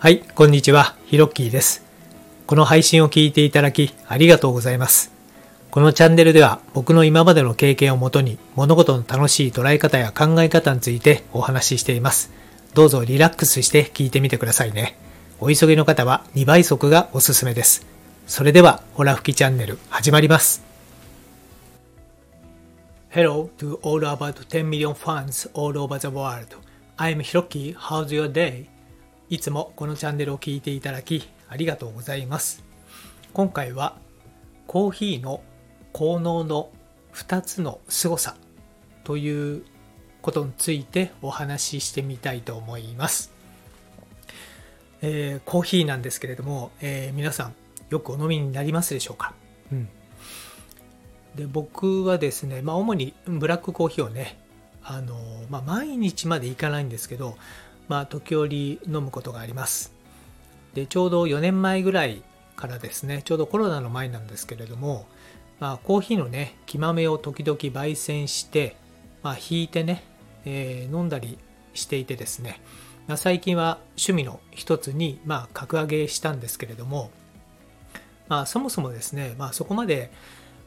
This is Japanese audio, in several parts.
はい、こんにちは。ヒロッキーです。この配信を聞いていただきありがとうございます。このチャンネルでは僕の今までの経験をもとに物事の楽しい捉え方や考え方についてお話ししています。どうぞリラックスして聞いてみてくださいね。お急ぎの方は2倍速がおすすめです。それでは、ホラ吹きチャンネル始まります。Hello to all about 10 million fans all over the world. I'm Hiroki. How's your day? いつもこのチャンネルを聞いていただきありがとうございます。今回はコーヒーの効能の2つの凄さということについてお話ししてみたいと思います。えーコーヒーなんですけれども、えー皆さんよくお飲みになりますでしょうか、うん、で僕はですね、まあ、主にブラックコーヒーをねあの、まあ、毎日までいかないんですけど、まあ、時折飲むことがあります。でちょうど4年前ぐらいからですねちょうどコロナの前なんですけれども、まあ、コーヒーのね木豆を時々焙煎して、まあ、ひいてね、えー飲んだりしていてですね、まあ、最近は趣味の一つに、まあ、格上げしたんですけれども、まあ、そもそもですね、まあ、そこまで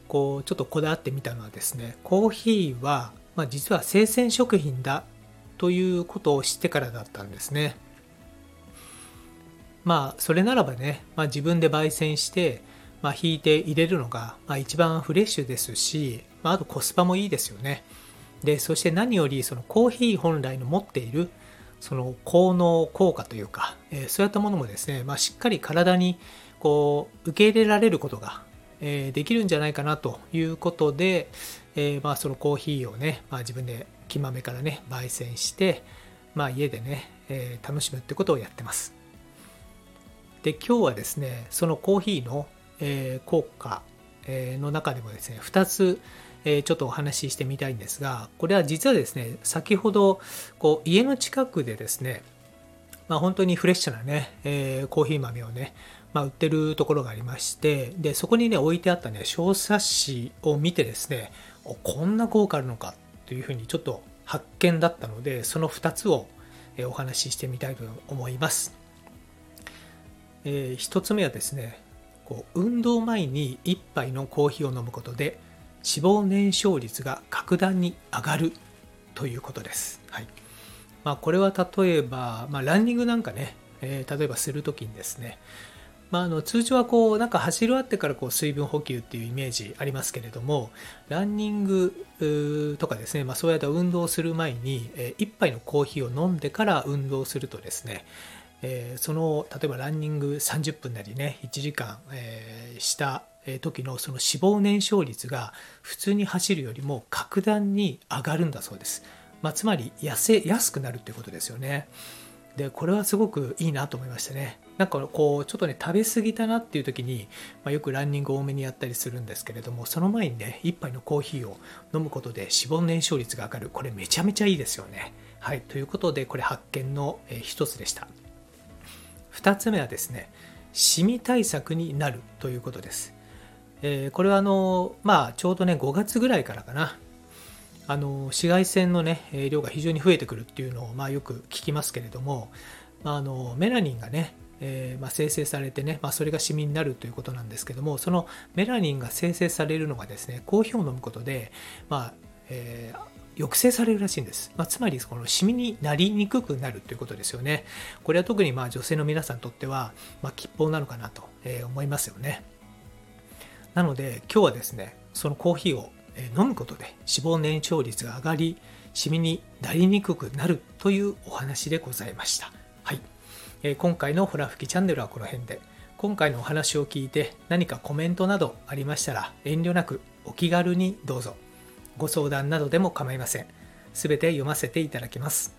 こうちょっとこだわってみたのはですねコーヒーは、まあ、実は生鮮食品だということを知ってからだったんですね。まあそれならばね、まあ、自分で焙煎して、まあ、引いて入れるのが、まあ、一番フレッシュですし、まあ、あとコスパもいいですよね。でそして何よりそのコーヒー本来の持っているその効能効果というか、えーそういったものもですね、まあ、しっかり体にこう受け入れられることが、えできるんじゃないかなということで、えーまあ、そのコーヒーをね、まあ、自分で木豆からね焙煎して、まあ、家でね、えー楽しむってことをやってます。で今日はですねそのコーヒーの、えー効果、えの中でもですね2つ、えちょっとお話ししてみたいんですがこれは実はですね先ほどこう家の近くでですねまあ、本当にフレッシュなね、えーコーヒー豆をね、まあ、売ってるところがありましてでそこにね置いてあったね小冊子を見てですねおこんな効果あるのかというふうにちょっと発見だったのでその2つをお話ししてみたいと思います、え1つ目はですねこう運動前に1杯のコーヒーを飲むことで脂肪燃焼率が格段に上がるということです、はい。まあ、これは例えば、まあ、ランニングなんかね、えー例えばするときにですね、まあ、あの通常はこうなんか走り終わってからこう水分補給っていうイメージありますけれどもランニングとかですね、まあ、そういった運動する前に、え1杯のコーヒーを飲んでから運動するとですね、えーその例えばランニング30分なりね1時間、えーした時のその脂肪燃焼率が普通に走るよりも格段に上がるんだそうです、まあ、つまり痩せやすくなるっていうことですよね。でこれはすごくいいなと思いましたね。なんかこうちょっとね食べ過ぎたなっていう時に、まあ、よくランニング多めにやったりするんですけれどもその前にね1杯のコーヒーを飲むことで脂肪燃焼率が上がる。これめちゃめちゃいいですよね。はい。ということでこれ発見のえー一つでした。2つ目はですねシミ対策になるということです、えーこれはあのまあちょうどね5月ぐらいからかな。あの紫外線の、ね、量が非常に増えてくるっていうのを、まあ、よく聞きますけれども、まあ、あのメラニンがね、えーまあ、生成されてね、まあ、それがシミになるということなんですけどもそのメラニンが生成されるのがですねコーヒーを飲むことで、まあえー抑制されるらしいんです、まあ、つまりこのシミになりにくくなるということですよね。これは特にまあ女性の皆さんにとっては、まあ、吉報なのかなとえ思いますよね。なので今日はですねそのコーヒーを飲むことで脂肪燃焼率が上がりシミになりにくくなるというお話でございました。はい、えー今回のホラ吹きチャンネルはこの辺で。今回のお話を聞いて何かコメントなどありましたら遠慮なくお気軽にどうぞ。ご相談などでも構いません。すべて読ませていただきます。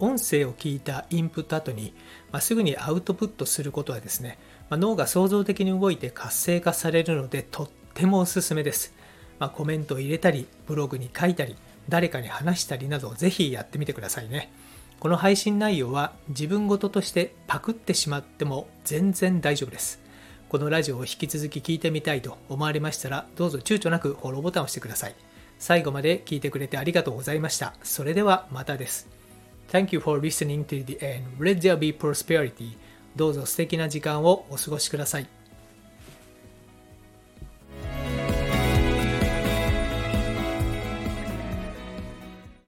音声を聞いたインプット後に、まあ、すぐにアウトプットすることはですね、まあ脳が創造的に動いて活性化されるのでとってもおすすめです、まあコメントを入れたりブログに書いたり誰かに話したりなどぜひやってみてくださいねこの配信内容は自分事としてパクってしまっても全然大丈夫ですこのラジオを引き続き聞いてみたいと思われましたらどうぞ躊躇なくフォローボタンを押してください最後まで聞いてくれてありがとうございましたそれではまたです Thank you for listening to the end. Let there be prosperity. どうぞ素敵な時間をお過ごしください。